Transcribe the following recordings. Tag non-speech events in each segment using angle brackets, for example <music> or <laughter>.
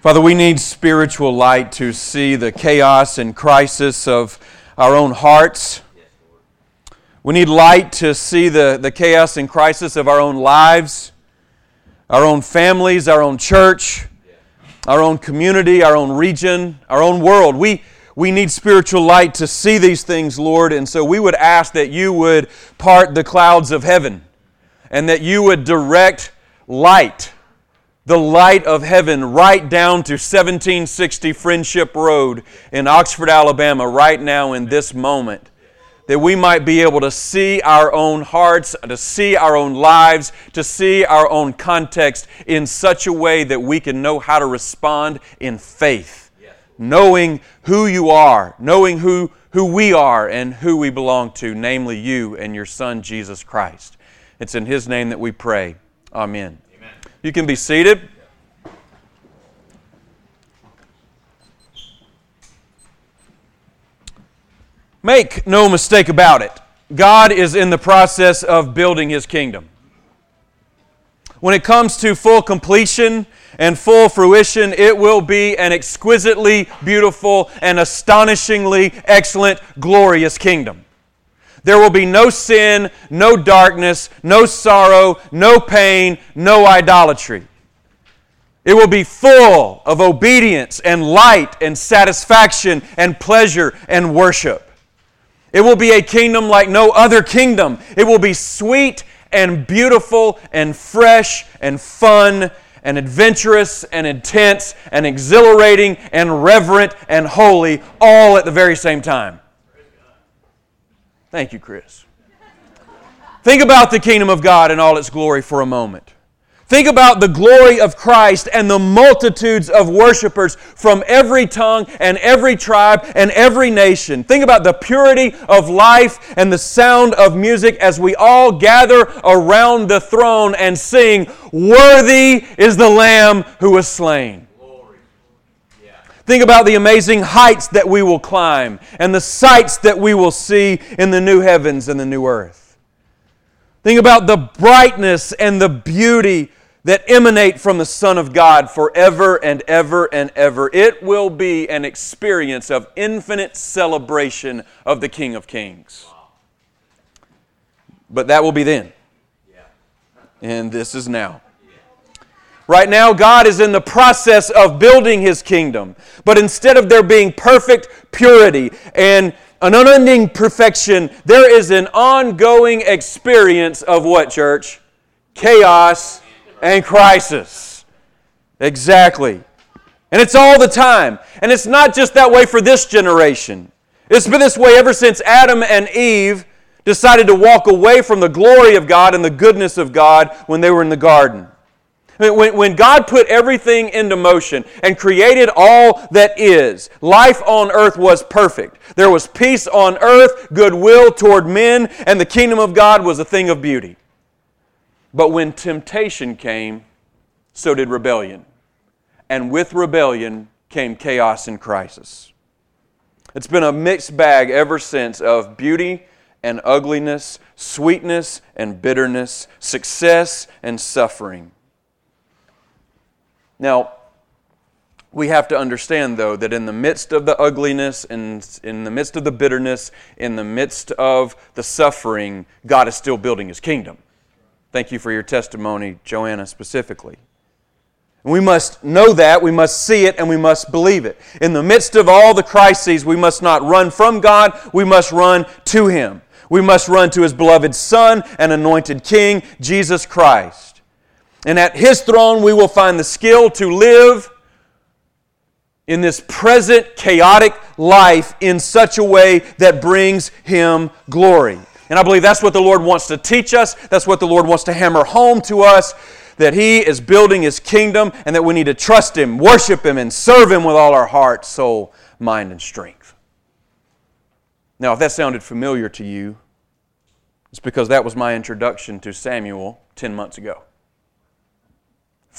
Father, we need spiritual light to see the chaos and crisis of our own hearts. We need light to see the, the chaos and crisis of our own lives, our own families, our own church, our own community, our own region, our own world. We, we need spiritual light to see these things, Lord, and so we would ask that you would part the clouds of heaven and that you would direct light the light of heaven right down to 1760 Friendship Road in Oxford, Alabama, right now in this moment. That we might be able to see our own hearts, to see our own lives, to see our own context in such a way that we can know how to respond in faith. Knowing who you are, knowing who, who we are and who we belong to, namely you and your Son, Jesus Christ. It's in His name that we pray. Amen. You can be seated. Make no mistake about it. God is in the process of building His kingdom. When it comes to full completion and full fruition, it will be an exquisitely beautiful and astonishingly excellent, glorious kingdom. There will be no sin, no darkness, no sorrow, no pain, no idolatry. It will be full of obedience and light and satisfaction and pleasure and worship. It will be a kingdom like no other kingdom. It will be sweet and beautiful and fresh and fun and adventurous and intense and exhilarating and reverent and holy all at the very same time. Thank you, Chris. Think about the kingdom of God in all its glory for a moment. Think about the glory of Christ and the multitudes of worshipers from every tongue and every tribe and every nation. Think about the purity of life and the sound of music as we all gather around the throne and sing, Worthy is the Lamb who was slain. Think about the amazing heights that we will climb and the sights that we will see in the new heavens and the new earth. Think about the brightness and the beauty that emanate from the Son of God forever and ever and ever. It will be an experience of infinite celebration of the King of Kings. But that will be then. And this is now. Right now, God is in the process of building His kingdom. But instead of there being perfect purity and an unending perfection, there is an ongoing experience of what, church? Chaos and crisis. Exactly. And it's all the time. And it's not just that way for this generation. It's been this way ever since Adam and Eve decided to walk away from the glory of God and the goodness of God when they were in the garden. When, when God put everything into motion and created all that is, life on earth was perfect. There was peace on earth, goodwill toward men, and the kingdom of God was a thing of beauty. But when temptation came, so did rebellion. And with rebellion came chaos and crisis. It's been a mixed bag ever since of beauty and ugliness, sweetness and bitterness, success and suffering. Now, we have to understand, though, that in the midst of the ugliness, and in the midst of the bitterness, in the midst of the suffering, God is still building His kingdom. Thank you for your testimony, Joanna, specifically. We must know that, we must see it, and we must believe it. In the midst of all the crises, we must not run from God, we must run to Him. We must run to His beloved Son and anointed King, Jesus Christ. And at His throne, we will find the skill to live in this present chaotic life in such a way that brings Him glory. And I believe that's what the Lord wants to teach us. That's what the Lord wants to hammer home to us that He is building His kingdom and that we need to trust Him, worship Him, and serve Him with all our heart, soul, mind, and strength. Now, if that sounded familiar to you, it's because that was my introduction to Samuel 10 months ago.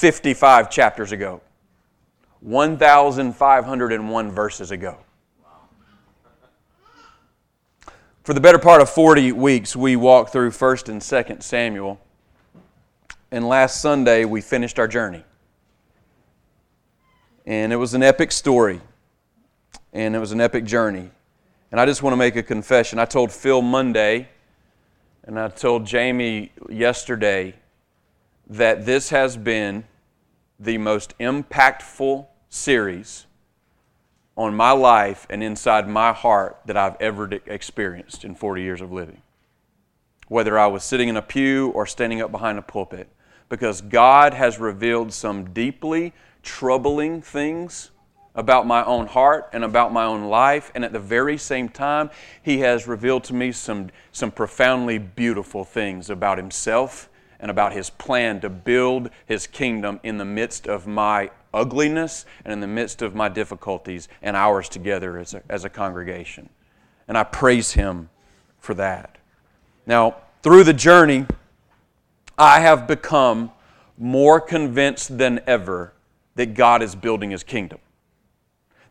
55 chapters ago, 1,501 verses ago. For the better part of 40 weeks, we walked through 1st and 2nd Samuel. And last Sunday, we finished our journey. And it was an epic story, and it was an epic journey. And I just want to make a confession. I told Phil Monday, and I told Jamie yesterday that this has been the most impactful series on my life and inside my heart that I've ever experienced in 40 years of living. Whether I was sitting in a pew or standing up behind a pulpit, because God has revealed some deeply troubling things about my own heart and about my own life, and at the very same time, He has revealed to me some, some profoundly beautiful things about Himself and about His plan to build His kingdom in the midst of my ugliness and in the midst of my difficulties and ours together as a, as a congregation. And I praise Him for that. Now, through the journey, I have become more convinced than ever that God is building His kingdom.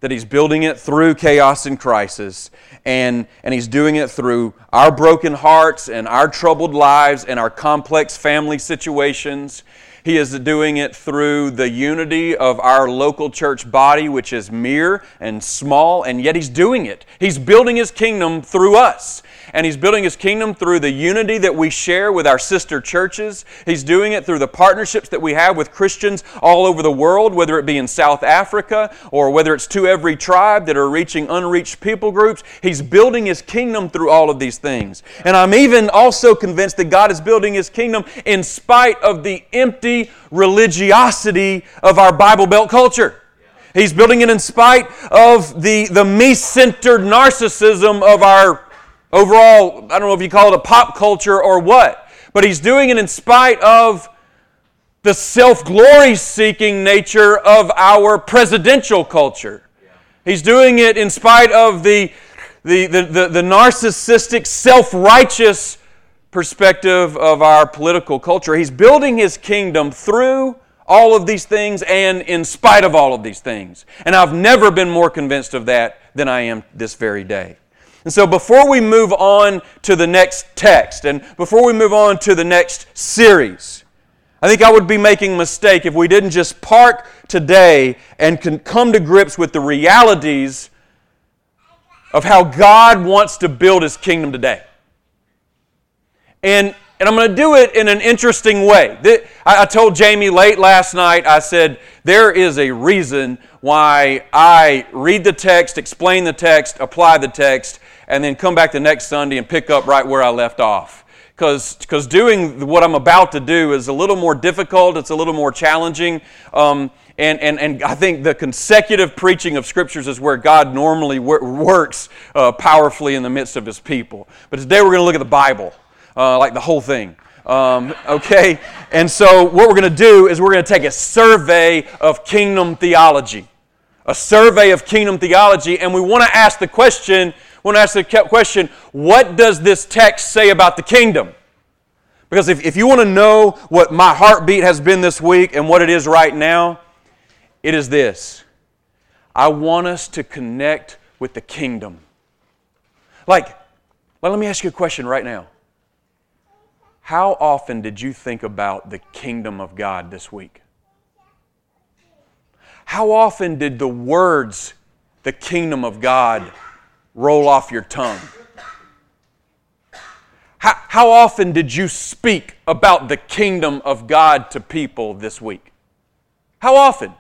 That He's building it through chaos and crisis, and, and He's doing it through our broken hearts and our troubled lives and our complex family situations he is doing it through the unity of our local church body, which is mere and small, and yet He's doing it. He's building His kingdom through us. And He's building His kingdom through the unity that we share with our sister churches. He's doing it through the partnerships that we have with Christians all over the world, whether it be in South Africa or whether it's to every tribe that are reaching unreached people groups. He's building His kingdom through all of these things. And I'm even also convinced that God is building His kingdom in spite of the empty religiosity of our Bible Belt culture. He's building it in spite of the, the me centered narcissism of our overall, I don't know if you call it a pop culture or what, but he's doing it in spite of the self glory seeking nature of our presidential culture. He's doing it in spite of the, the, the, the, the narcissistic, self righteous perspective of our political culture. He's building his kingdom through all of these things and in spite of all of these things. And I've never been more convinced of that than I am this very day. And so, before we move on to the next text and before we move on to the next series, I think I would be making a mistake if we didn't just park today and can come to grips with the realities of how God wants to build His kingdom today. And, and I'm going to do it in an interesting way. I told Jamie late last night, I said, there is a reason why I read the text, explain the text, apply the text, and then come back the next Sunday and pick up right where I left off. Because doing what I'm about to do is a little more difficult, it's a little more challenging. Um, and, and, and I think the consecutive preaching of scriptures is where God normally wor- works uh, powerfully in the midst of his people. But today we're going to look at the Bible, uh, like the whole thing. Um, okay? And so what we're going to do is we're going to take a survey of kingdom theology. A survey of kingdom theology, and we want to ask the question we want to ask the question what does this text say about the kingdom? Because if, if you want to know what my heartbeat has been this week and what it is right now, it is this I want us to connect with the kingdom. Like, well, let me ask you a question right now. How often did you think about the kingdom of God this week? How often did the words, the kingdom of God, roll off your tongue? How, how often did you speak about the kingdom of God to people this week? How often?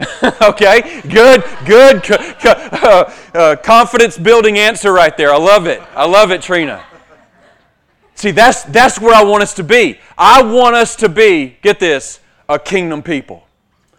<laughs> okay, good, good, uh, <laughs> uh, confidence building answer right there. I love it. I love it, Trina. See, that's, that's where I want us to be. I want us to be, get this, a kingdom people.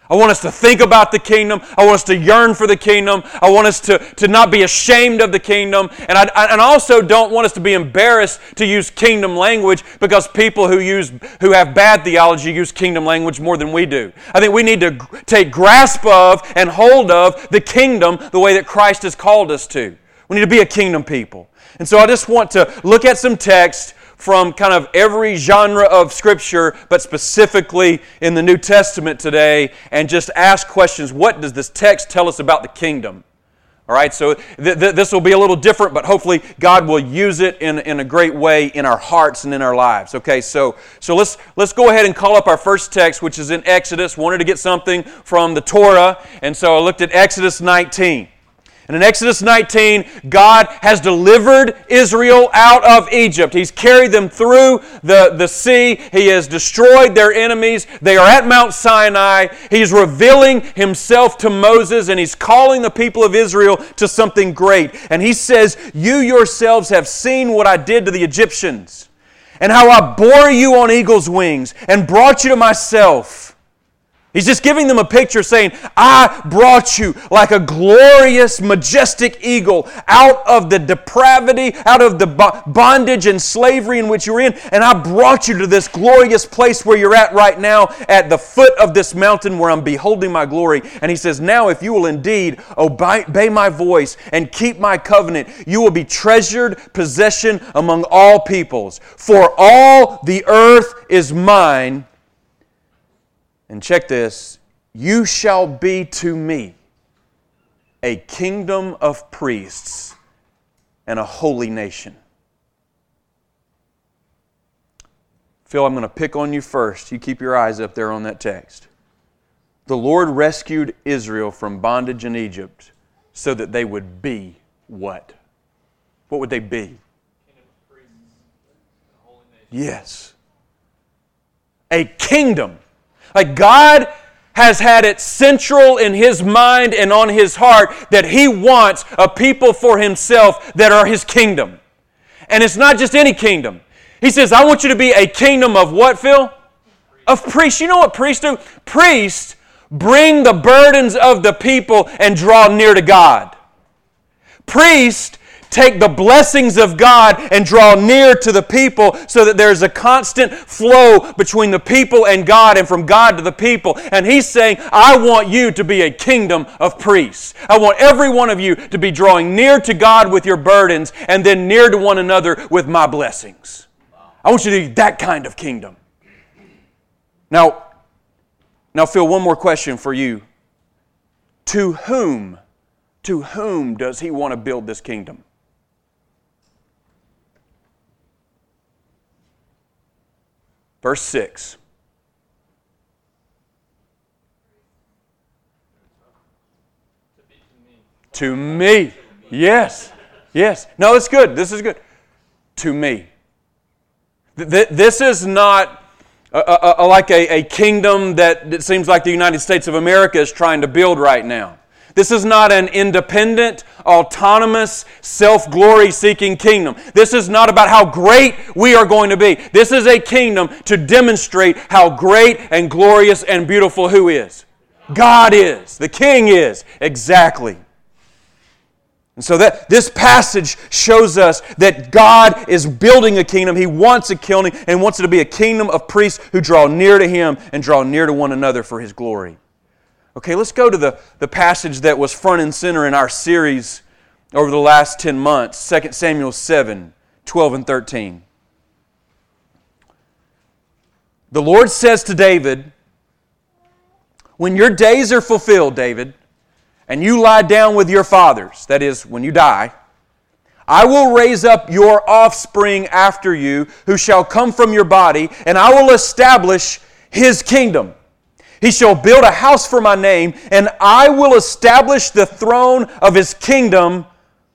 I want us to think about the kingdom. I want us to yearn for the kingdom. I want us to, to not be ashamed of the kingdom. And I, and I also don't want us to be embarrassed to use kingdom language because people who, use, who have bad theology use kingdom language more than we do. I think we need to take grasp of and hold of the kingdom the way that Christ has called us to. We need to be a kingdom people. And so I just want to look at some text from kind of every genre of Scripture, but specifically in the New Testament today, and just ask questions. What does this text tell us about the kingdom? All right, so th- th- this will be a little different, but hopefully God will use it in, in a great way in our hearts and in our lives. Okay, so, so let's, let's go ahead and call up our first text, which is in Exodus. Wanted to get something from the Torah, and so I looked at Exodus 19. And in Exodus 19, God has delivered Israel out of Egypt. He's carried them through the, the sea. He has destroyed their enemies. They are at Mount Sinai. He's revealing himself to Moses and he's calling the people of Israel to something great. And he says, You yourselves have seen what I did to the Egyptians and how I bore you on eagle's wings and brought you to myself. He's just giving them a picture saying, I brought you like a glorious, majestic eagle out of the depravity, out of the bondage and slavery in which you're in, and I brought you to this glorious place where you're at right now, at the foot of this mountain where I'm beholding my glory. And he says, Now, if you will indeed obey my voice and keep my covenant, you will be treasured possession among all peoples. For all the earth is mine and check this you shall be to me a kingdom of priests and a holy nation. Phil, I'm going to pick on you first. You keep your eyes up there on that text. The Lord rescued Israel from bondage in Egypt so that they would be what? What would they be? Yes. A kingdom like God has had it central in his mind and on his heart that he wants a people for himself that are his kingdom. And it's not just any kingdom. He says, I want you to be a kingdom of what, Phil? Of priests. You know what priests do? Priests bring the burdens of the people and draw near to God. Priests take the blessings of God and draw near to the people so that there's a constant flow between the people and God and from God to the people. And He's saying, I want you to be a kingdom of priests. I want every one of you to be drawing near to God with your burdens and then near to one another with my blessings. I want you to be that kind of kingdom. Now, now Phil, one more question for you. To whom, to whom does he want to build this kingdom? Verse 6. To me. Yes. Yes. No, it's good. This is good. To me. This is not a, a, a, like a, a kingdom that it seems like the United States of America is trying to build right now. This is not an independent, autonomous, self glory seeking kingdom. This is not about how great we are going to be. This is a kingdom to demonstrate how great and glorious and beautiful who is. God is. The King is. Exactly. And so that this passage shows us that God is building a kingdom. He wants a kingdom and wants it to be a kingdom of priests who draw near to him and draw near to one another for his glory. Okay, let's go to the, the passage that was front and center in our series over the last 10 months 2 Samuel 7 12 and 13. The Lord says to David, When your days are fulfilled, David, and you lie down with your fathers, that is, when you die, I will raise up your offspring after you, who shall come from your body, and I will establish his kingdom. He shall build a house for my name, and I will establish the throne of his kingdom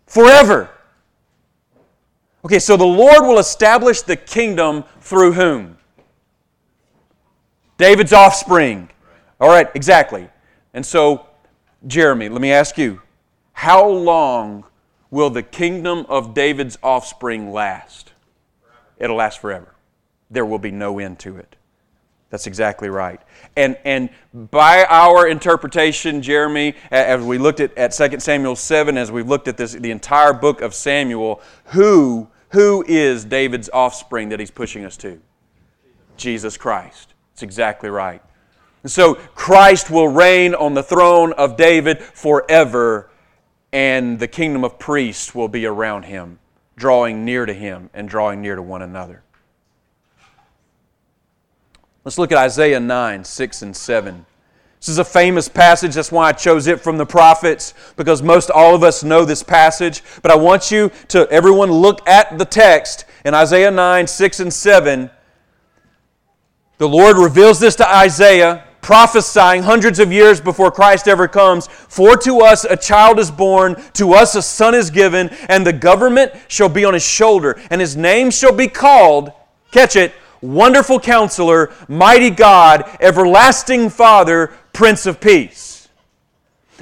forever. Okay, so the Lord will establish the kingdom through whom? David's offspring. All right, exactly. And so, Jeremy, let me ask you how long will the kingdom of David's offspring last? It'll last forever. There will be no end to it. That's exactly right. And, and by our interpretation, Jeremy, as we looked at, at 2 Samuel 7, as we've looked at this, the entire book of Samuel, who, who is David's offspring that he's pushing us to? Jesus Christ. It's exactly right. And so Christ will reign on the throne of David forever, and the kingdom of priests will be around him, drawing near to him and drawing near to one another. Let's look at Isaiah 9, 6 and 7. This is a famous passage. That's why I chose it from the prophets, because most all of us know this passage. But I want you to, everyone, look at the text in Isaiah 9, 6, and 7. The Lord reveals this to Isaiah, prophesying hundreds of years before Christ ever comes. For to us a child is born, to us a son is given, and the government shall be on his shoulder, and his name shall be called, catch it, Wonderful Counselor, Mighty God, Everlasting Father, Prince of Peace.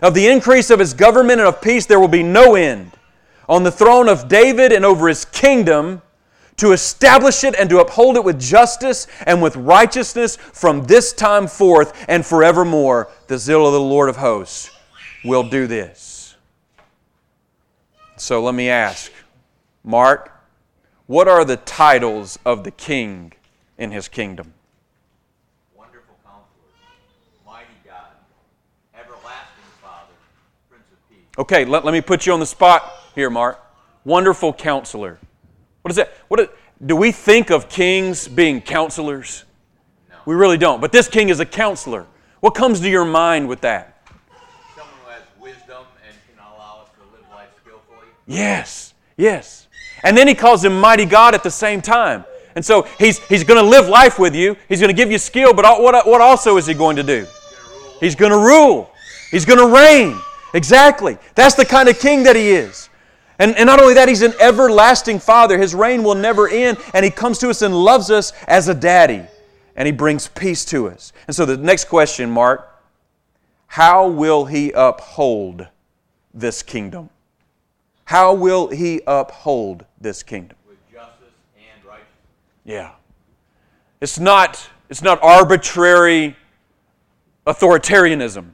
Of the increase of his government and of peace there will be no end. On the throne of David and over his kingdom, to establish it and to uphold it with justice and with righteousness from this time forth and forevermore. The zeal of the Lord of hosts will do this. So let me ask, Mark, what are the titles of the king in his kingdom? Wonderful Counselor, Mighty God, Everlasting Father, Prince of Peace. Okay, let, let me put you on the spot here, Mark. Wonderful counselor. What is that? What is, do we think of kings being counselors? No. We really don't. But this king is a counselor. What comes to your mind with that? Someone who has wisdom and can allow us to live life skillfully. Yes, yes. And then he calls him mighty God at the same time. And so he's, he's going to live life with you. He's going to give you skill, but what, what also is he going to do? He's going to rule. He's going to reign. Exactly. That's the kind of king that he is. And, and not only that, he's an everlasting father. His reign will never end, and he comes to us and loves us as a daddy, and he brings peace to us. And so the next question, Mark how will he uphold this kingdom? How will he uphold this kingdom? With justice and righteousness. Yeah. It's not, it's not arbitrary authoritarianism.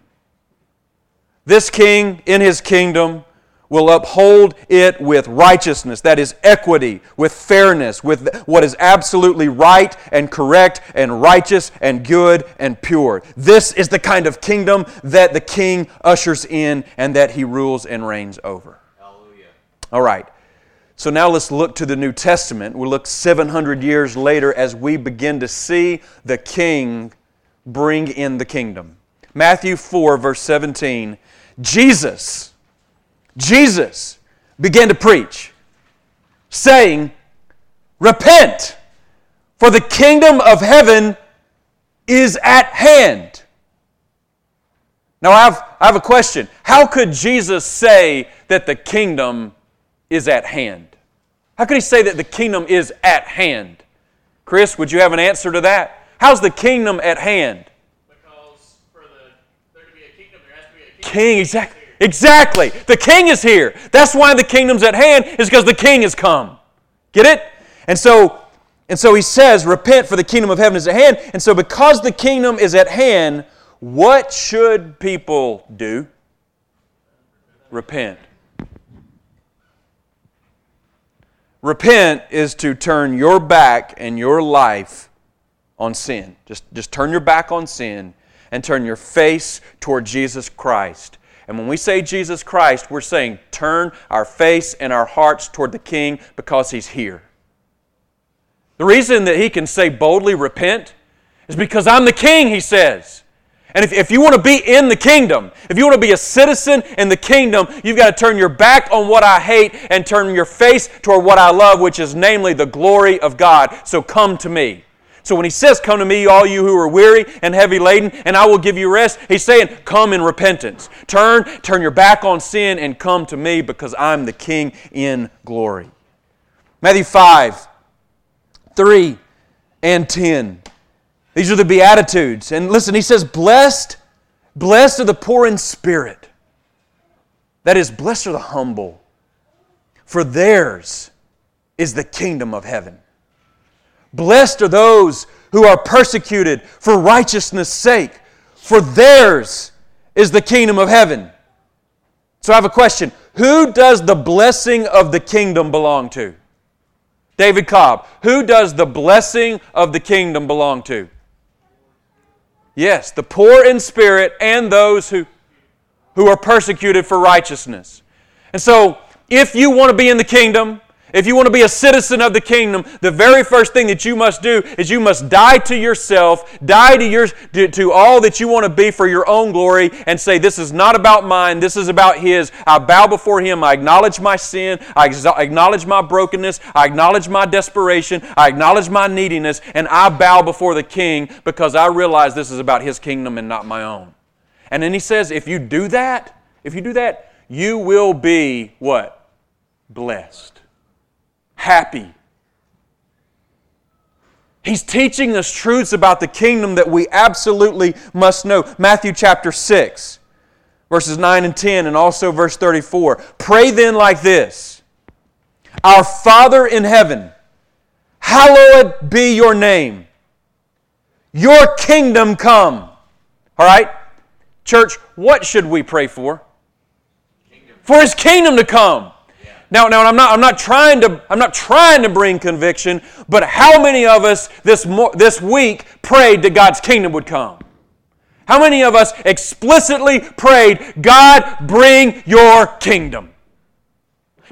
This king in his kingdom will uphold it with righteousness, that is, equity, with fairness, with what is absolutely right and correct and righteous and good and pure. This is the kind of kingdom that the king ushers in and that he rules and reigns over. Hallelujah. All right. So now let's look to the New Testament. We'll look 700 years later as we begin to see the king bring in the kingdom. Matthew 4, verse 17. Jesus Jesus began to preach, saying, Repent, for the kingdom of heaven is at hand. Now, I have, I have a question. How could Jesus say that the kingdom is at hand? How could he say that the kingdom is at hand? Chris, would you have an answer to that? How's the kingdom at hand? Because for the, there to be a kingdom, there has to be a king. King, exactly. Exactly. The king is here. That's why the kingdom's at hand, is because the king has come. Get it? And so, and so he says, Repent, for the kingdom of heaven is at hand. And so, because the kingdom is at hand, what should people do? Repent. Repent is to turn your back and your life on sin. Just, just turn your back on sin and turn your face toward Jesus Christ. And when we say Jesus Christ, we're saying turn our face and our hearts toward the King because He's here. The reason that He can say boldly, repent, is because I'm the King, He says. And if, if you want to be in the kingdom, if you want to be a citizen in the kingdom, you've got to turn your back on what I hate and turn your face toward what I love, which is namely the glory of God. So come to me. So when he says, Come to me, all you who are weary and heavy laden, and I will give you rest, he's saying, Come in repentance. Turn, turn your back on sin and come to me because I'm the King in glory. Matthew 5, 3, and 10. These are the Beatitudes. And listen, he says, Blessed, blessed are the poor in spirit. That is, blessed are the humble, for theirs is the kingdom of heaven. Blessed are those who are persecuted for righteousness' sake, for theirs is the kingdom of heaven. So I have a question Who does the blessing of the kingdom belong to? David Cobb. Who does the blessing of the kingdom belong to? Yes, the poor in spirit and those who, who are persecuted for righteousness. And so, if you want to be in the kingdom, if you want to be a citizen of the kingdom, the very first thing that you must do is you must die to yourself, die to your to, to all that you want to be for your own glory, and say, "This is not about mine. This is about His." I bow before Him. I acknowledge my sin. I acknowledge my brokenness. I acknowledge my desperation. I acknowledge my neediness, and I bow before the King because I realize this is about His kingdom and not my own. And then He says, if you do that, if you do that, you will be what? Blessed happy. He's teaching us truths about the kingdom that we absolutely must know. Matthew chapter 6, verses 9 and 10, and also verse 34. Pray then like this Our Father in heaven, hallowed be your name. Your kingdom come. All right? Church, what should we pray for? Kingdom. For his kingdom to come. Now, now I'm, not, I'm, not trying to, I'm not trying to bring conviction, but how many of us this, mo- this week prayed that God's kingdom would come? How many of us explicitly prayed, God, bring your kingdom?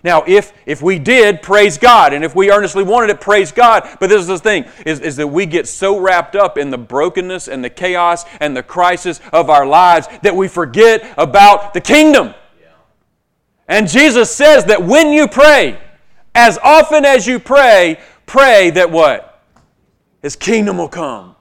Now, if, if we did, praise God. And if we earnestly wanted it, praise God. But this is the thing, is, is that we get so wrapped up in the brokenness and the chaos and the crisis of our lives that we forget about the kingdom. And Jesus says that when you pray, as often as you pray, pray that what? His kingdom will come.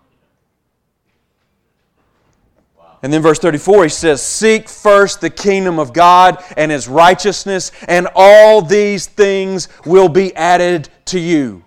And then verse 34, he says, Seek first the kingdom of God and his righteousness, and all these things will be added to you.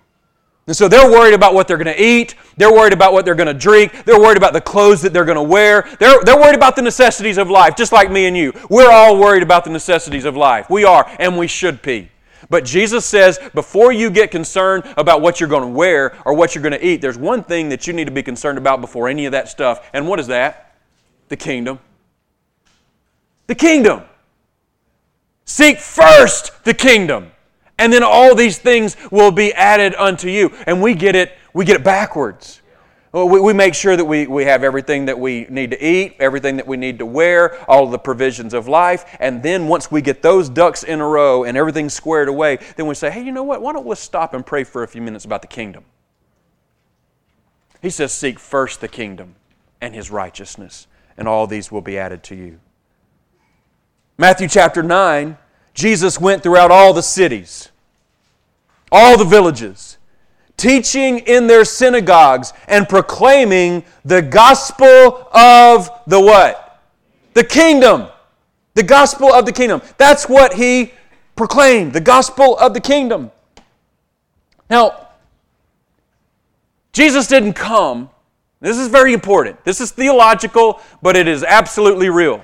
And so they're worried about what they're going to eat. They're worried about what they're going to drink. They're worried about the clothes that they're going to wear. They're, they're worried about the necessities of life, just like me and you. We're all worried about the necessities of life. We are, and we should be. But Jesus says before you get concerned about what you're going to wear or what you're going to eat, there's one thing that you need to be concerned about before any of that stuff. And what is that? The kingdom. The kingdom. Seek first the kingdom and then all these things will be added unto you. And we get it, we get it backwards. We, we make sure that we, we have everything that we need to eat, everything that we need to wear, all the provisions of life. And then once we get those ducks in a row and everything squared away, then we say, hey, you know what? Why don't we stop and pray for a few minutes about the kingdom? He says, seek first the kingdom and his righteousness, and all these will be added to you. Matthew chapter 9 Jesus went throughout all the cities, all the villages, teaching in their synagogues and proclaiming the gospel of the what? The kingdom. The gospel of the kingdom. That's what he proclaimed, the gospel of the kingdom. Now, Jesus didn't come. This is very important. This is theological, but it is absolutely real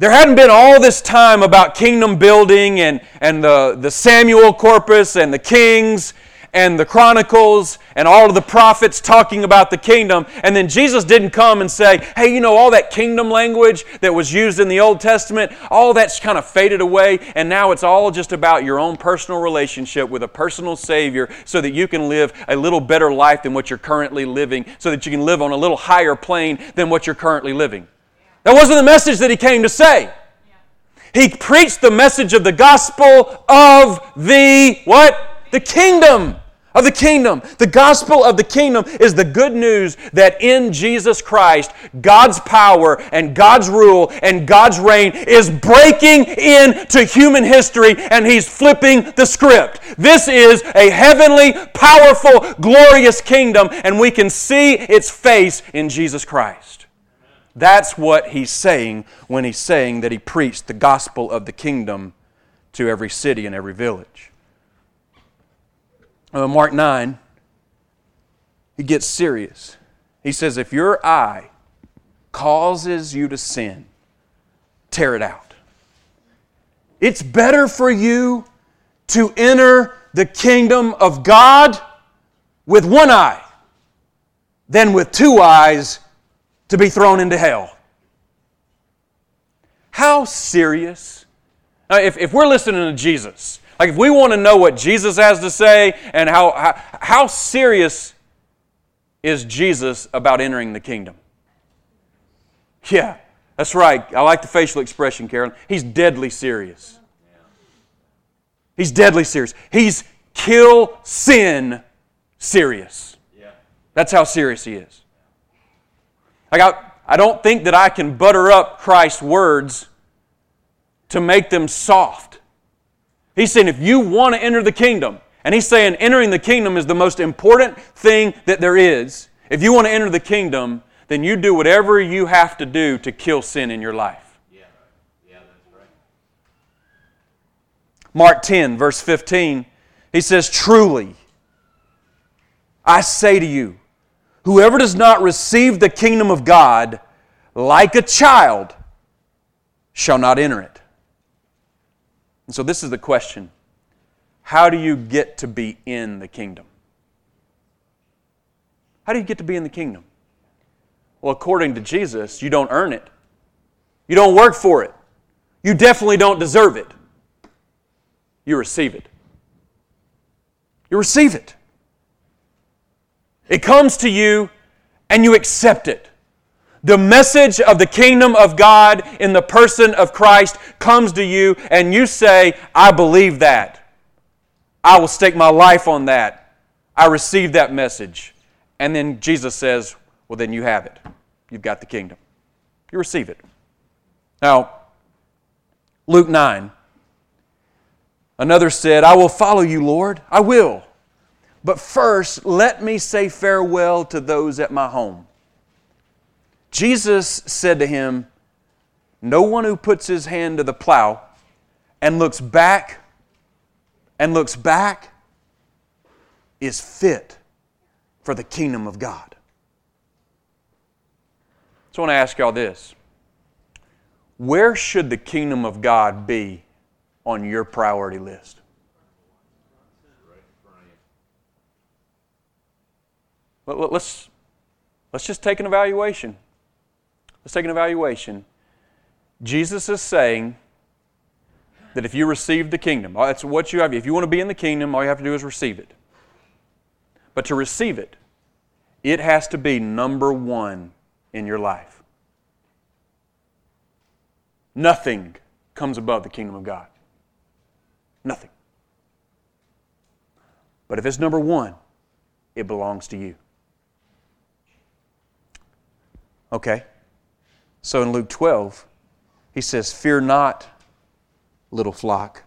there hadn't been all this time about kingdom building and, and the, the Samuel corpus and the kings and the chronicles and all of the prophets talking about the kingdom. And then Jesus didn't come and say, hey, you know, all that kingdom language that was used in the Old Testament, all that's kind of faded away. And now it's all just about your own personal relationship with a personal Savior so that you can live a little better life than what you're currently living, so that you can live on a little higher plane than what you're currently living. That wasn't the message that he came to say. He preached the message of the gospel of the what? The kingdom. Of the kingdom. The gospel of the kingdom is the good news that in Jesus Christ, God's power and God's rule and God's reign is breaking into human history and He's flipping the script. This is a heavenly, powerful, glorious kingdom, and we can see its face in Jesus Christ. That's what he's saying when he's saying that he preached the gospel of the kingdom to every city and every village. Uh, Mark 9, he gets serious. He says, If your eye causes you to sin, tear it out. It's better for you to enter the kingdom of God with one eye than with two eyes to be thrown into hell. How serious? Now, if, if we're listening to Jesus, like if we want to know what Jesus has to say and how, how, how serious is Jesus about entering the kingdom? Yeah, that's right. I like the facial expression, Carolyn. He's deadly serious. He's deadly serious. He's kill sin serious. Yeah. That's how serious he is. I I don't think that I can butter up Christ's words to make them soft. He's saying if you want to enter the kingdom, and he's saying entering the kingdom is the most important thing that there is. If you want to enter the kingdom, then you do whatever you have to do to kill sin in your life. Yeah. Yeah, that's right. Mark 10, verse 15, he says, Truly, I say to you, whoever does not receive the kingdom of God like a child shall not enter it. And so, this is the question How do you get to be in the kingdom? How do you get to be in the kingdom? Well, according to Jesus, you don't earn it. You don't work for it. You definitely don't deserve it. You receive it. You receive it. It comes to you and you accept it. The message of the kingdom of God in the person of Christ comes to you, and you say, I believe that. I will stake my life on that. I receive that message. And then Jesus says, Well, then you have it. You've got the kingdom. You receive it. Now, Luke 9, another said, I will follow you, Lord. I will. But first, let me say farewell to those at my home. Jesus said to him, No one who puts his hand to the plow and looks back and looks back is fit for the kingdom of God. So I want to ask y'all this Where should the kingdom of God be on your priority list? Let's, let's just take an evaluation. Let's take an evaluation. Jesus is saying that if you receive the kingdom, that's what you have. If you want to be in the kingdom, all you have to do is receive it. But to receive it, it has to be number one in your life. Nothing comes above the kingdom of God. Nothing. But if it's number one, it belongs to you. Okay. So in Luke 12, he says, Fear not, little flock,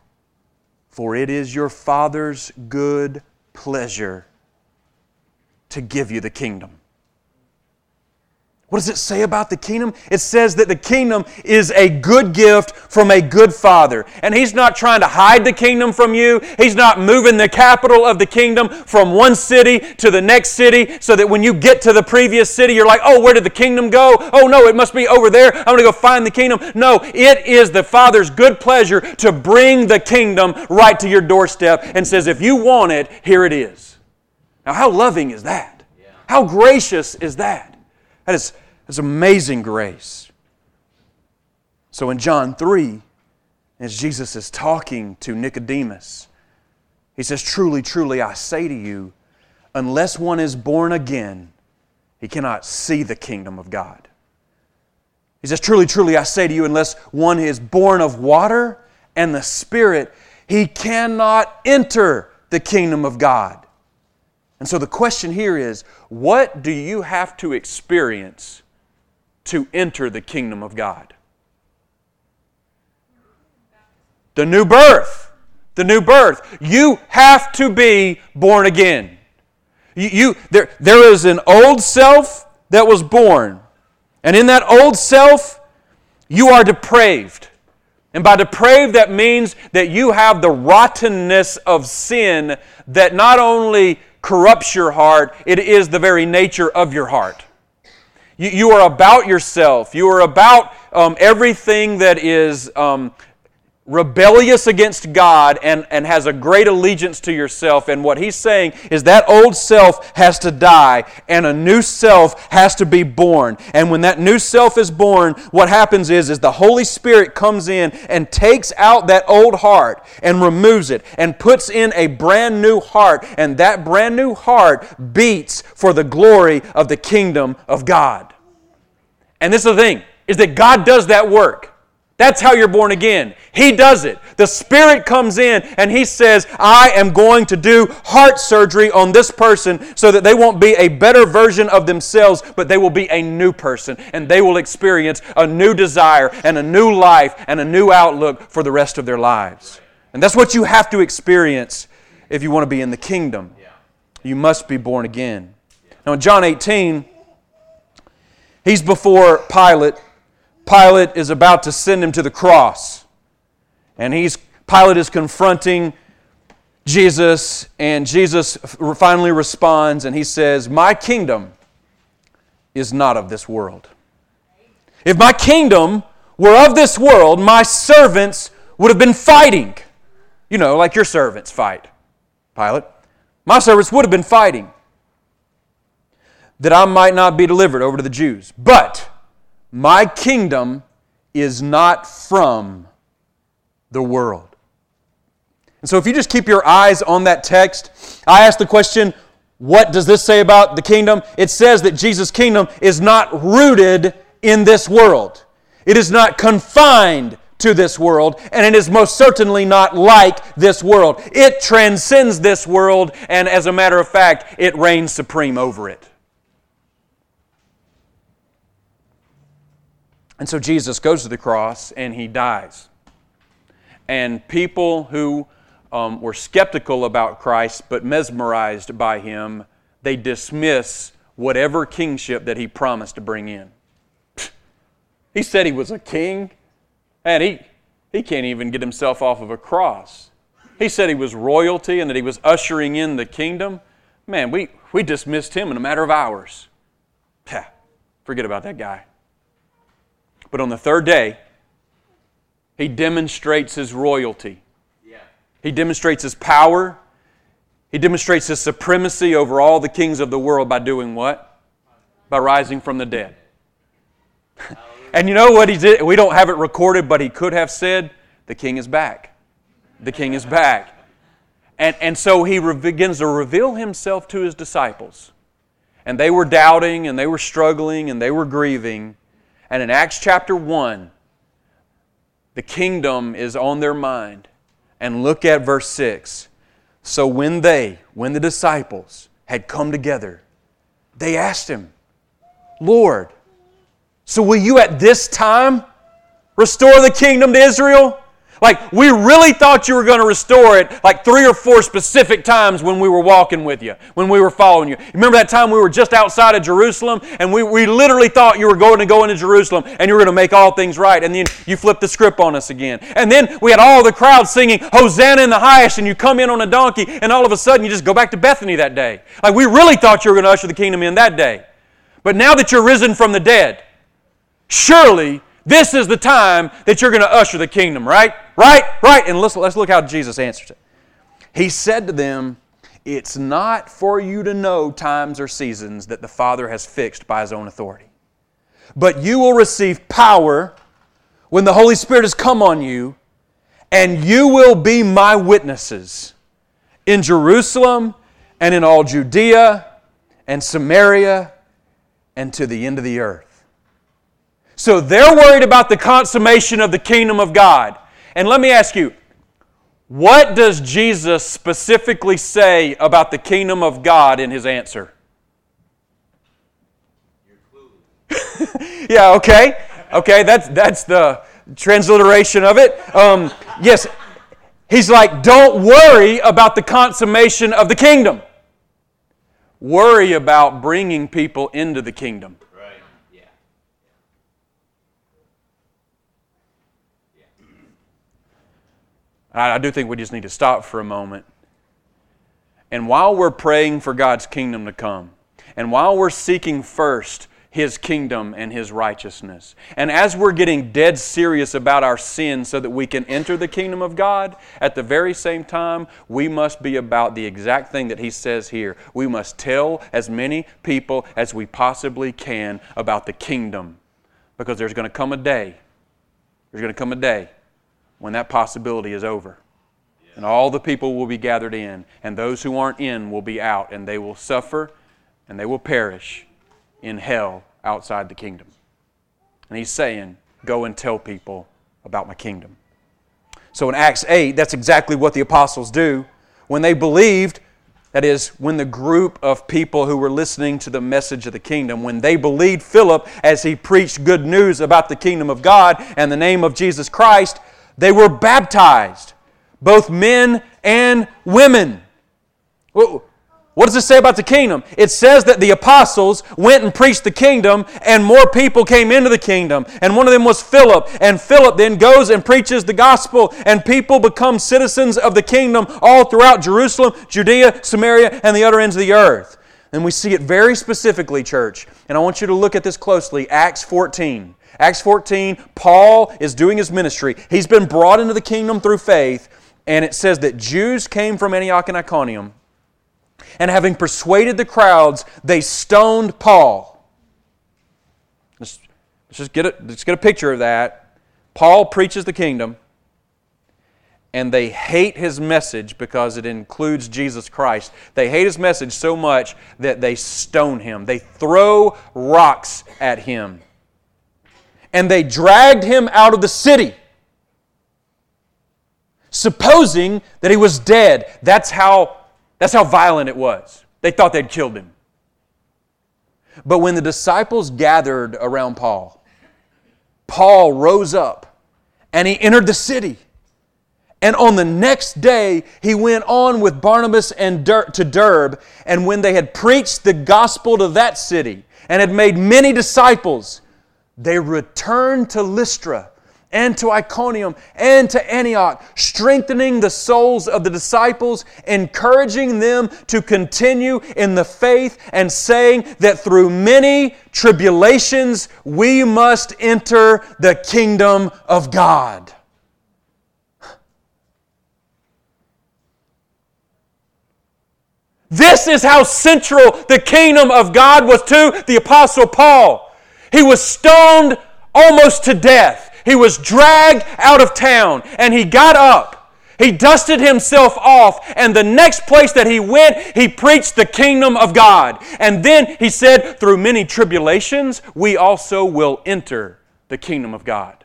for it is your Father's good pleasure to give you the kingdom. What does it say about the kingdom? It says that the kingdom is a good gift from a good father. And he's not trying to hide the kingdom from you. He's not moving the capital of the kingdom from one city to the next city so that when you get to the previous city, you're like, oh, where did the kingdom go? Oh, no, it must be over there. I'm going to go find the kingdom. No, it is the father's good pleasure to bring the kingdom right to your doorstep and says, if you want it, here it is. Now, how loving is that? How gracious is that? That is it's amazing grace. So in John 3, as Jesus is talking to Nicodemus, he says, Truly, truly, I say to you, unless one is born again, he cannot see the kingdom of God. He says, Truly, truly, I say to you, unless one is born of water and the Spirit, he cannot enter the kingdom of God. And so the question here is what do you have to experience to enter the kingdom of God. The new birth. The new birth. You have to be born again. You, you, there, there is an old self that was born. And in that old self, you are depraved. And by depraved, that means that you have the rottenness of sin that not only corrupts your heart, it is the very nature of your heart. You, you are about yourself. You are about um, everything that is um, rebellious against God and, and has a great allegiance to yourself. And what he's saying is that old self has to die and a new self has to be born. And when that new self is born, what happens is, is the Holy Spirit comes in and takes out that old heart and removes it and puts in a brand new heart. And that brand new heart beats for the glory of the kingdom of God. And this is the thing, is that God does that work. That's how you're born again. He does it. The Spirit comes in and He says, I am going to do heart surgery on this person so that they won't be a better version of themselves, but they will be a new person and they will experience a new desire and a new life and a new outlook for the rest of their lives. And that's what you have to experience if you want to be in the kingdom. You must be born again. Now, in John 18, he's before Pilate Pilate is about to send him to the cross. And he's, Pilate is confronting Jesus, and Jesus finally responds and he says, My kingdom is not of this world. If my kingdom were of this world, my servants would have been fighting. You know, like your servants fight, Pilate. My servants would have been fighting that I might not be delivered over to the Jews. But my kingdom is not from the world. And so, if you just keep your eyes on that text, I ask the question what does this say about the kingdom? It says that Jesus' kingdom is not rooted in this world, it is not confined to this world, and it is most certainly not like this world. It transcends this world, and as a matter of fact, it reigns supreme over it. And so Jesus goes to the cross and he dies. And people who um, were skeptical about Christ but mesmerized by him, they dismiss whatever kingship that he promised to bring in. He said he was a king, and he, he can't even get himself off of a cross. He said he was royalty and that he was ushering in the kingdom. Man, we, we dismissed him in a matter of hours. Forget about that guy. But on the third day, he demonstrates his royalty. Yeah. He demonstrates his power. He demonstrates his supremacy over all the kings of the world by doing what? By rising from the dead. <laughs> and you know what he did? We don't have it recorded, but he could have said, The king is back. The king is back. And, and so he re- begins to reveal himself to his disciples. And they were doubting, and they were struggling, and they were grieving. And in Acts chapter 1, the kingdom is on their mind. And look at verse 6. So when they, when the disciples had come together, they asked him, Lord, so will you at this time restore the kingdom to Israel? Like, we really thought you were going to restore it like three or four specific times when we were walking with you, when we were following you. Remember that time we were just outside of Jerusalem and we, we literally thought you were going to go into Jerusalem and you were going to make all things right. And then you flipped the script on us again. And then we had all the crowd singing, Hosanna in the highest, and you come in on a donkey and all of a sudden you just go back to Bethany that day. Like, we really thought you were going to usher the kingdom in that day. But now that you're risen from the dead, surely this is the time that you're going to usher the kingdom, right? Right? Right? And let's, let's look how Jesus answers it. He said to them, It's not for you to know times or seasons that the Father has fixed by His own authority. But you will receive power when the Holy Spirit has come on you, and you will be my witnesses in Jerusalem and in all Judea and Samaria and to the end of the earth. So they're worried about the consummation of the kingdom of God. And let me ask you, what does Jesus specifically say about the kingdom of God in his answer? <laughs> yeah, okay. Okay, that's, that's the transliteration of it. Um, yes, he's like, don't worry about the consummation of the kingdom. Worry about bringing people into the kingdom. I do think we just need to stop for a moment. And while we're praying for God's kingdom to come, and while we're seeking first His kingdom and His righteousness, and as we're getting dead serious about our sin so that we can enter the kingdom of God, at the very same time, we must be about the exact thing that He says here. We must tell as many people as we possibly can about the kingdom, because there's going to come a day, there's going to come a day when that possibility is over. And all the people will be gathered in, and those who aren't in will be out, and they will suffer and they will perish in hell outside the kingdom. And he's saying, Go and tell people about my kingdom. So in Acts 8, that's exactly what the apostles do. When they believed, that is, when the group of people who were listening to the message of the kingdom, when they believed Philip as he preached good news about the kingdom of God and the name of Jesus Christ, they were baptized, both men and women. What does it say about the kingdom? It says that the apostles went and preached the kingdom, and more people came into the kingdom. And one of them was Philip. And Philip then goes and preaches the gospel, and people become citizens of the kingdom all throughout Jerusalem, Judea, Samaria, and the other ends of the earth. And we see it very specifically, church. And I want you to look at this closely Acts 14. Acts 14, Paul is doing his ministry. He's been brought into the kingdom through faith, and it says that Jews came from Antioch and Iconium and having persuaded the crowds, they stoned Paul. Let's, let's just get a, let's get a picture of that. Paul preaches the kingdom, and they hate his message because it includes Jesus Christ. They hate his message so much that they stone him, they throw rocks at him. And they dragged him out of the city supposing that he was dead. That's how that's how violent it was. They thought they'd killed him. But when the disciples gathered around Paul, Paul rose up and he entered the city. And on the next day, he went on with Barnabas and Dur- to Derbe. And when they had preached the gospel to that city and had made many disciples, they returned to Lystra and to Iconium and to Antioch, strengthening the souls of the disciples, encouraging them to continue in the faith, and saying that through many tribulations we must enter the kingdom of God. This is how central the kingdom of God was to the Apostle Paul. He was stoned almost to death. He was dragged out of town and he got up. He dusted himself off, and the next place that he went, he preached the kingdom of God. And then he said, Through many tribulations, we also will enter the kingdom of God.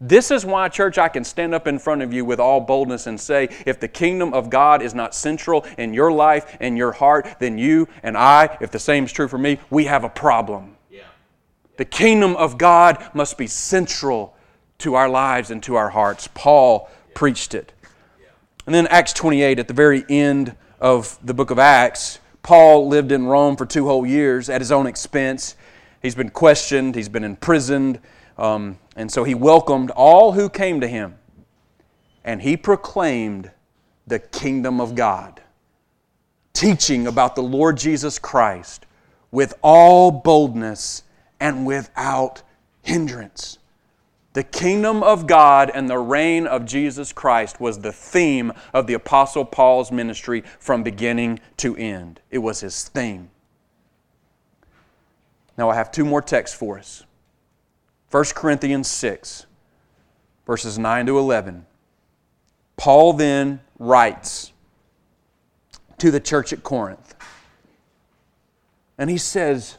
This is why, church, I can stand up in front of you with all boldness and say, if the kingdom of God is not central in your life and your heart, then you and I, if the same is true for me, we have a problem. The kingdom of God must be central to our lives and to our hearts. Paul preached it. And then Acts 28, at the very end of the book of Acts, Paul lived in Rome for two whole years at his own expense. He's been questioned, he's been imprisoned, um, and so he welcomed all who came to him. And he proclaimed the kingdom of God, teaching about the Lord Jesus Christ with all boldness and without hindrance. The kingdom of God and the reign of Jesus Christ was the theme of the Apostle Paul's ministry from beginning to end. It was his theme. Now I have two more texts for us 1 Corinthians 6, verses 9 to 11. Paul then writes to the church at Corinth, and he says,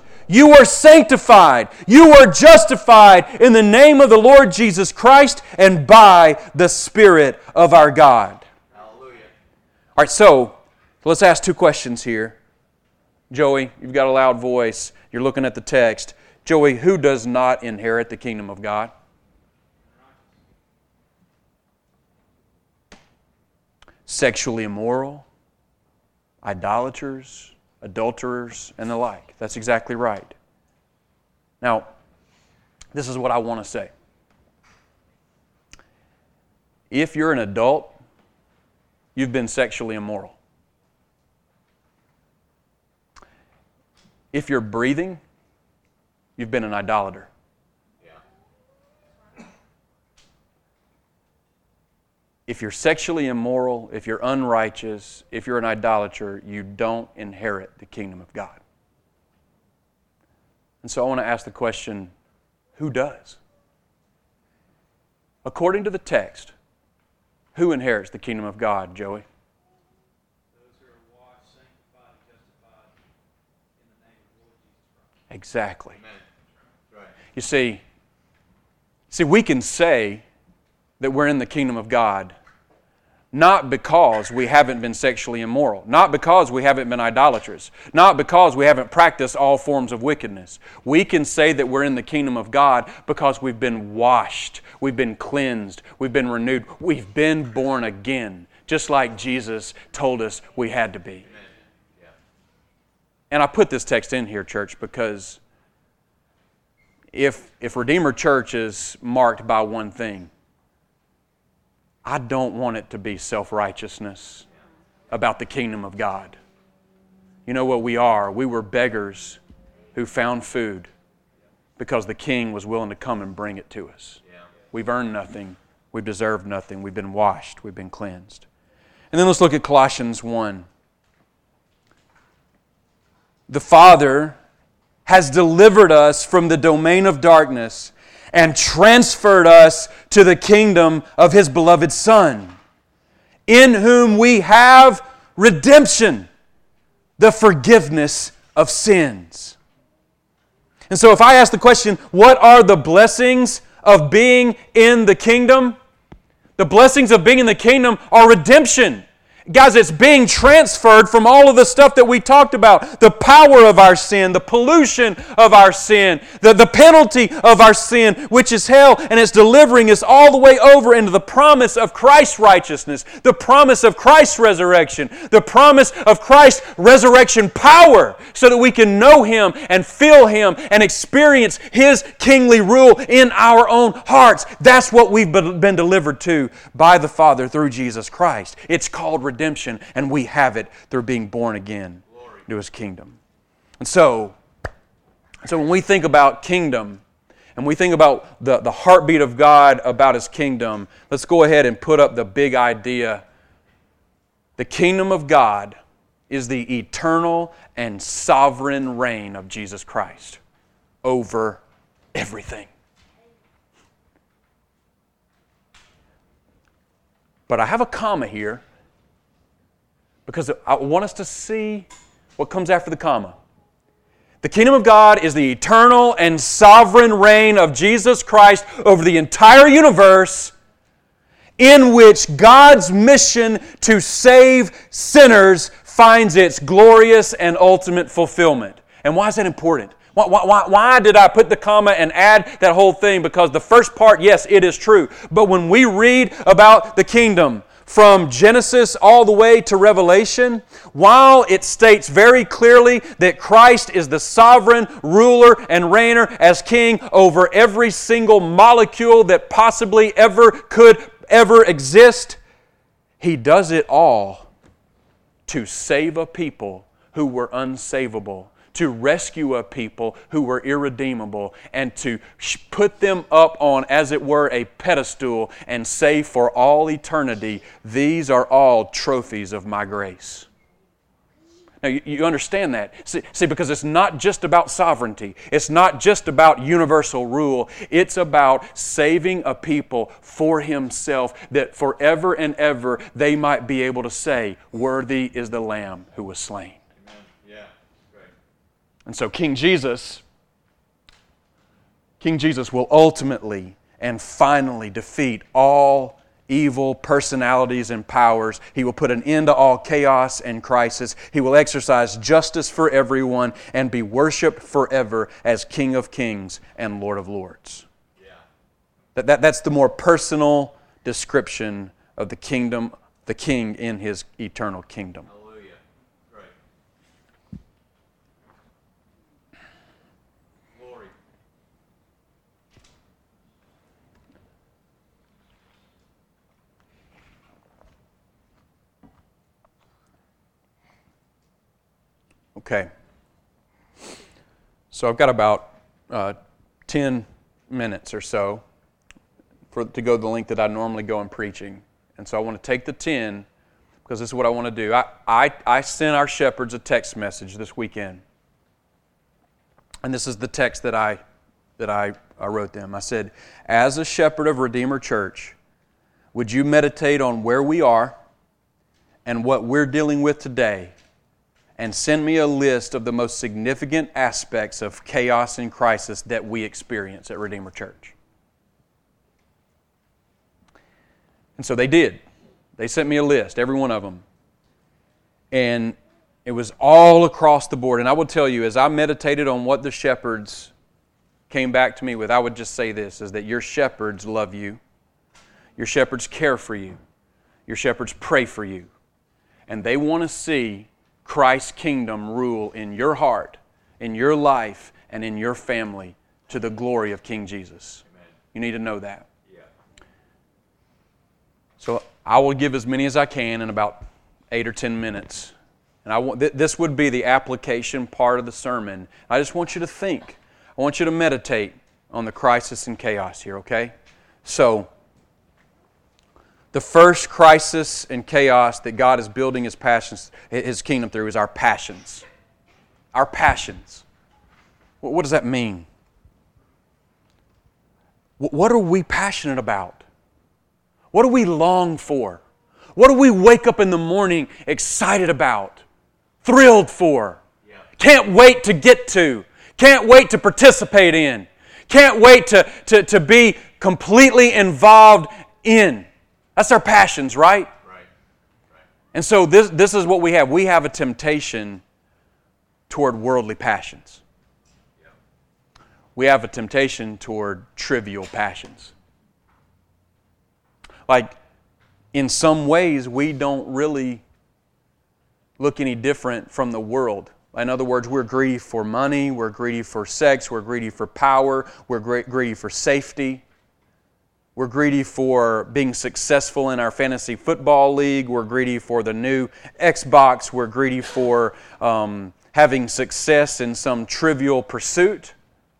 you are sanctified. You are justified in the name of the Lord Jesus Christ and by the Spirit of our God. Hallelujah. All right, so let's ask two questions here. Joey, you've got a loud voice. You're looking at the text. Joey, who does not inherit the kingdom of God? Sexually immoral, idolaters, adulterers, and the like. That's exactly right. Now, this is what I want to say. If you're an adult, you've been sexually immoral. If you're breathing, you've been an idolater. If you're sexually immoral, if you're unrighteous, if you're an idolater, you don't inherit the kingdom of God. And so I want to ask the question who does? According to the text, who inherits the kingdom of God, Joey? Those who are washed, sanctified, justified in the name of the Lord Jesus Christ. Exactly. Right. You see, see, we can say that we're in the kingdom of God not because we haven't been sexually immoral, not because we haven't been idolatrous, not because we haven't practiced all forms of wickedness. We can say that we're in the kingdom of God because we've been washed, we've been cleansed, we've been renewed, we've been born again, just like Jesus told us we had to be. And I put this text in here, church, because if, if Redeemer Church is marked by one thing, I don't want it to be self righteousness about the kingdom of God. You know what we are? We were beggars who found food because the king was willing to come and bring it to us. We've earned nothing, we've deserved nothing, we've been washed, we've been cleansed. And then let's look at Colossians 1. The Father has delivered us from the domain of darkness and transferred us to the kingdom of His beloved Son, in whom we have redemption, the forgiveness of sins. And so, if I ask the question, what are the blessings of being in the kingdom? The blessings of being in the kingdom are redemption. Guys, it's being transferred from all of the stuff that we talked about the power of our sin, the pollution of our sin, the, the penalty of our sin, which is hell, and it's delivering us all the way over into the promise of Christ's righteousness, the promise of Christ's resurrection, the promise of Christ's resurrection power, so that we can know Him and feel Him and experience His kingly rule in our own hearts. That's what we've been delivered to by the Father through Jesus Christ. It's called redemption, and we have it through being born again into His kingdom. And so, so when we think about kingdom, and we think about the, the heartbeat of God about His kingdom, let's go ahead and put up the big idea. The kingdom of God is the eternal and sovereign reign of Jesus Christ over everything. But I have a comma here because I want us to see what comes after the comma. The kingdom of God is the eternal and sovereign reign of Jesus Christ over the entire universe, in which God's mission to save sinners finds its glorious and ultimate fulfillment. And why is that important? Why, why, why, did I put the comma and add that whole thing? Because the first part, yes, it is true. But when we read about the kingdom, from Genesis all the way to Revelation, while it states very clearly that Christ is the sovereign ruler and reigner as king over every single molecule that possibly ever could ever exist, he does it all to save a people who were unsavable to rescue a people who were irredeemable and to put them up on, as it were, a pedestal and say for all eternity, These are all trophies of my grace. Now, you, understand that. See, see, because it's not just about sovereignty, it's not just about universal rule, it's about saving a people for Himself that forever and ever they might be able to say, Worthy is the Lamb who was slain. And so King Jesus, King Jesus will ultimately and finally defeat all evil personalities and powers. He will put an end to all chaos and crisis. He will exercise justice for everyone and be worshiped forever as King of Kings and Lord of Lords. Yeah. That, that, that's the more personal description of the kingdom, the king in his eternal kingdom. Okay. So I've got about uh, 10 minutes or so for, to go the length that I normally go in preaching. And so I want to take the 10 because this is what I want to do. I, I, I sent our shepherds a text message this weekend. And this is the text that I, that I, I wrote them. I said, As a shepherd of Redeemer Church, would you meditate on where we are and what we're dealing with today and send me a list of the most significant aspects of chaos and crisis that we experience at Redeemer Church? And so they did. They sent me a list, every one of them. And it was all across the board. And I will tell you, as I meditated on what the shepherds came back to me with, I would just say this is that your shepherds love you, your shepherds care for you, your shepherds pray for you. And they want to see Christ's kingdom rule in your heart, in your life, and in your family to the glory of King Jesus. Amen. You need to know that. Yeah. So I will give as many as I can in about eight or ten minutes. And I want, th- this would be the application part of the sermon. I just want you to think. I want you to meditate on the crisis and chaos here, okay? So, the first crisis and chaos that God is building His passions, His kingdom through, is our passions. Our passions. What does that mean? What are we passionate about? What do we long for? What do we wake up in the morning excited about? Thrilled for? Yeah. Can't wait to get to? Can't wait to participate in? Can't wait to, to, to be completely involved in? That's our passions, right? Right. right. And so this, this is what we have. We have a temptation toward worldly passions. Yeah. We have a temptation toward trivial passions. Like, in some ways, we don't really look any different from the world. In other words, we're greedy for money, we're greedy for sex, we're greedy for power, we're greedy for safety. We're greedy for being successful in our fantasy football league. We're greedy for the new Xbox. We're greedy for um, having success in some trivial pursuit.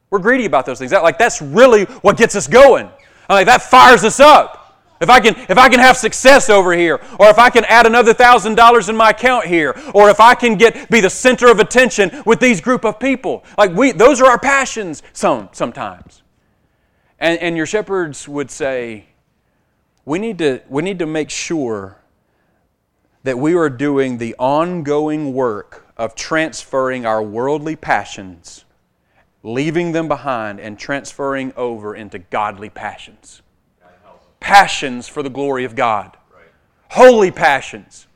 We're greedy about those things. That, like that's really what gets us going. Like that fires us up. If I can, if I can have success over here, or if I can add another thousand dollars in my account here, or if I can get be the center of attention with these group of people, like we, those are our passions. Some sometimes, and and your shepherds would say, we need to we need to make sure that we are doing the ongoing work of transferring our worldly passions, leaving them behind, and transferring over into godly passions passions for the glory of God. Holy passions.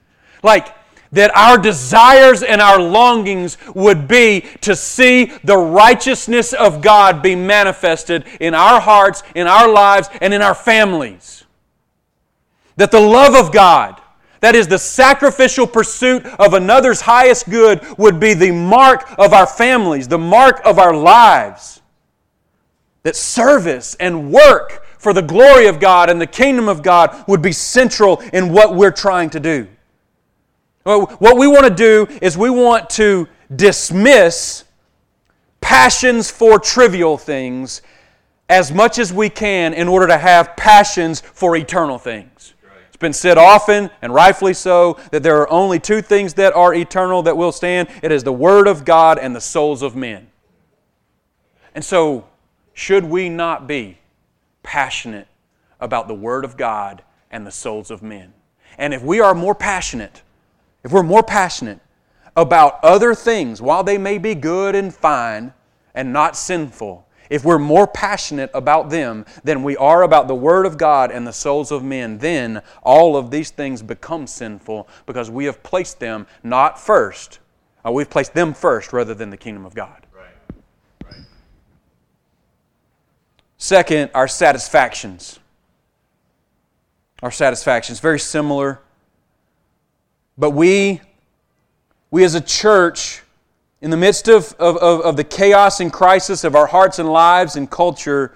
Like, that our desires and our longings would be to see the righteousness of God be manifested in our hearts, in our lives, and in our families. That the love of God, that is the sacrificial pursuit of another's highest good, would be the mark of our families, the mark of our lives. That service and work for the glory of God and the kingdom of God would be central in what we're trying to do. What we want to do is we want to dismiss passions for trivial things as much as we can in order to have passions for eternal things. It's been said often, and rightfully so, that there are only two things that are eternal that will stand it is the Word of God and the souls of men. And so, should we not be passionate about the Word of God and the souls of men. And if we are more passionate, if we're more passionate about other things, while they may be good and fine and not sinful, if we're more passionate about them than we are about the Word of God and the souls of men, then all of these things become sinful because we have placed them not first, uh, we've placed them first rather than the kingdom of God. Second, our satisfactions. Our satisfactions, very similar. But we, we as a church, in the midst of, of, of, the chaos and crisis of our hearts and lives and culture,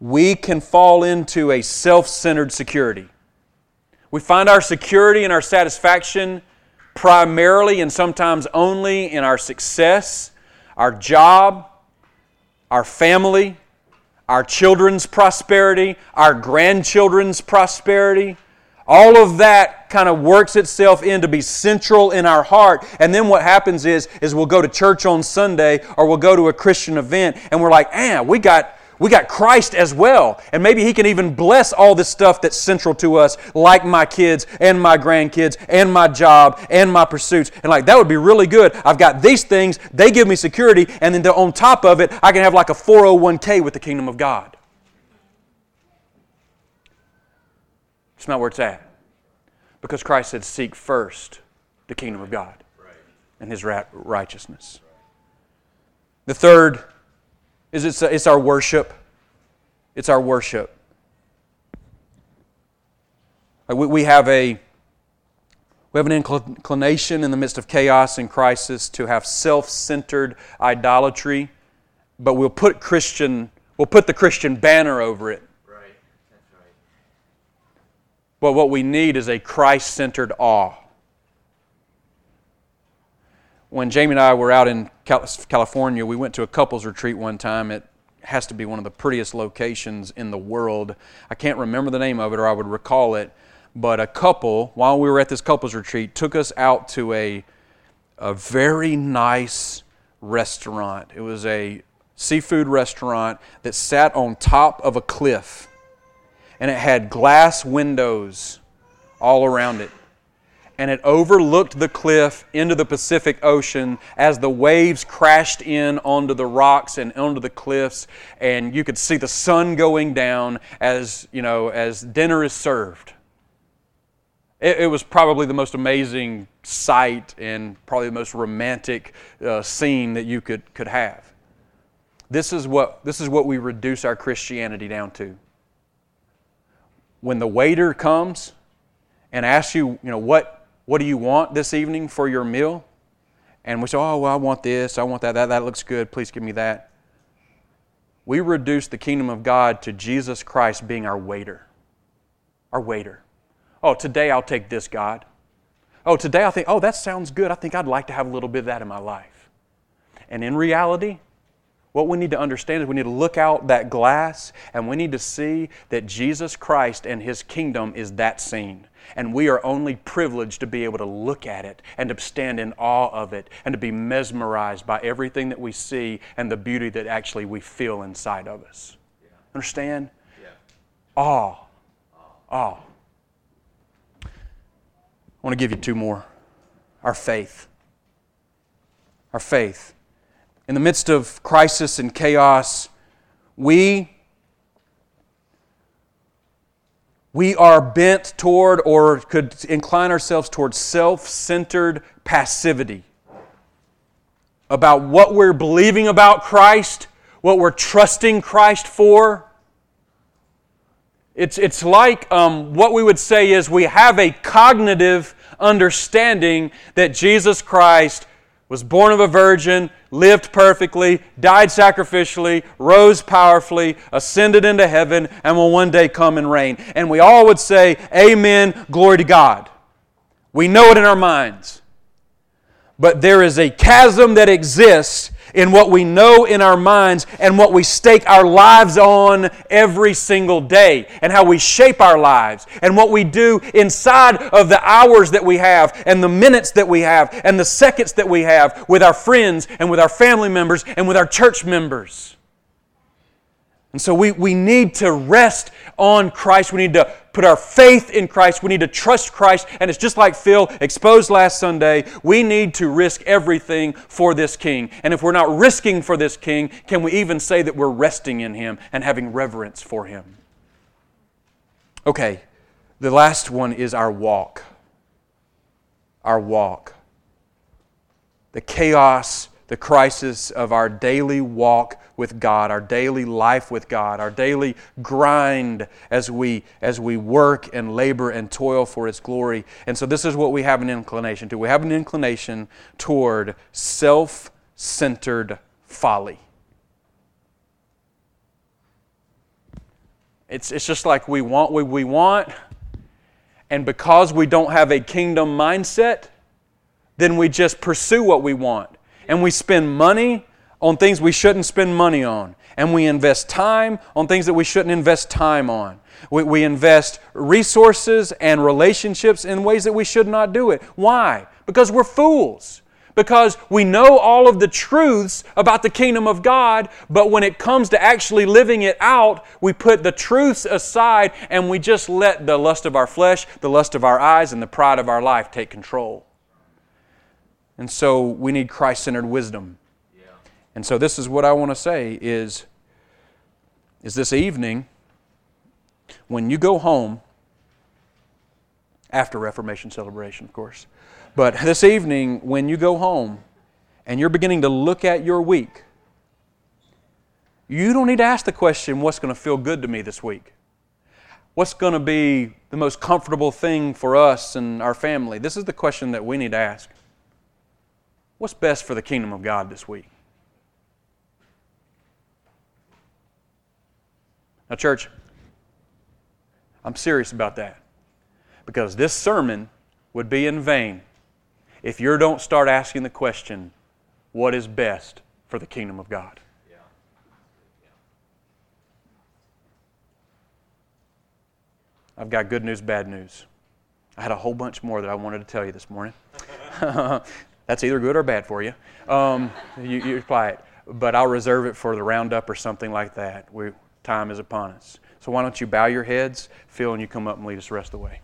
we can fall into a self centered security. We find our security and our satisfaction primarily and sometimes only in our success, our job, our family, our children's prosperity, our grandchildren's prosperity, All of that kind of works itself in to be central in our heart. And then what happens is, is we'll go to church on Sunday or we'll go to a Christian event and we're like, ah, we got we got Christ as well. And maybe He can even bless all this stuff that's central to us, like my kids and my grandkids and my job and my pursuits. And like, that would be really good. I've got these things, they give me security, and then on top of it, I can have like a 401k with the kingdom of God. It's not where it's at. Because Christ said, Seek first the kingdom of God and His righteousness. The third is it's, it's our worship. It's our worship. Uh, we, we have a we have an inclination in the midst of chaos and crisis to have self-centered idolatry, but we'll put Christian we'll put the Christian banner over it. But what we need is a Christ-centered awe when Jamie and I were out in California, we went to a couples retreat one time. It has to be one of the prettiest locations in the world. I can't remember the name of it or I would recall it, but a couple, while we were at this couples retreat, took us out to a, a very nice restaurant. It was a seafood restaurant that sat on top of a cliff, and it had glass windows all around it and it overlooked the cliff into the Pacific Ocean as the waves crashed in onto the rocks and onto the cliffs, and you could see the sun going down as you know as dinner is served. It, it was probably the most amazing sight and probably the most romantic uh, scene that you could could have. This is what this is what we reduce our Christianity down to. When the waiter comes and asks you, you know, what what do you want this evening for your meal? And we say, Oh, well, I want this, I want that, that, that looks good, please give me that. We reduce the kingdom of God to Jesus Christ being our waiter. Our waiter. Oh, today I'll take this, God. Oh, today I think, oh, that sounds good. I think I'd like to have a little bit of that in my life. And in reality, what we need to understand is we need to look out that glass and we need to see that Jesus Christ and His kingdom is that scene. And we are only privileged to be able to look at it and to stand in awe of it and to be mesmerized by everything that we see and the beauty that actually we feel inside of us. Yeah. Understand? Yeah. Awe. Awe. I want to give you two more. Our faith. Our faith. In the midst of crisis and chaos, we we are bent toward or could incline ourselves toward self centered passivity about what we're believing about Christ, what we're trusting Christ for. It's, it's like um, what we would say is we have a cognitive understanding that Jesus Christ was born of a virgin, lived perfectly, died sacrificially, rose powerfully, ascended into heaven, and will one day come and reign. And we all would say, Amen, glory to God. We know it in our minds. But there is a chasm that exists in what we know in our minds and what we stake our lives on every single day, and how we shape our lives, and what we do inside of the hours that we have, and the minutes that we have, and the seconds that we have with our friends, and with our family members, and with our church members. And so we, we need to rest on Christ. We need to put our faith in Christ. We need to trust Christ. And it's just like Phil exposed last Sunday. We need to risk everything for this King. And if we're not risking for this King, can we even say that we're resting in Him and having reverence for Him? Okay, the last one is our walk. Our walk. The chaos the crisis of our daily walk with God, our daily life with God, our daily grind as we, as we work and labor and toil for His glory. And so, this is what we have an inclination to. We have an inclination toward self centered folly. It's, it's just like we want what we want, and because we don't have a kingdom mindset, then we just pursue what we want and we spend money on things we shouldn't spend money on, and we invest time on things that we shouldn't invest time on. We, we invest resources and relationships in ways that we should not do it. Why? Because we're fools. Because we know all of the truths about the kingdom of God, but when it comes to actually living it out, we put the truths aside and we just let the lust of our flesh, the lust of our eyes, and the pride of our life take control. And so we need Christ-centered wisdom. And so this is what I want to say is is this evening when you go home after Reformation celebration, of course. But this evening when you go home and you're beginning to look at your week, you don't need to ask the question what's going to feel good to me this week? What's going to be the most comfortable thing for us and our family? This is the question that we need to ask. What's best for the kingdom of God this week? Now, church, I'm serious about that because this sermon would be in vain if you don't start asking the question, what is best for the kingdom of God? I've got good news, bad news. I had a whole bunch more that I wanted to tell you this morning. <laughs> That's either good or bad for you. Um, you, you apply it, but I'll reserve it for the roundup or something like that. We, time is upon us. So why don't you bow your heads, Phil, and you come up and lead us the rest of the way.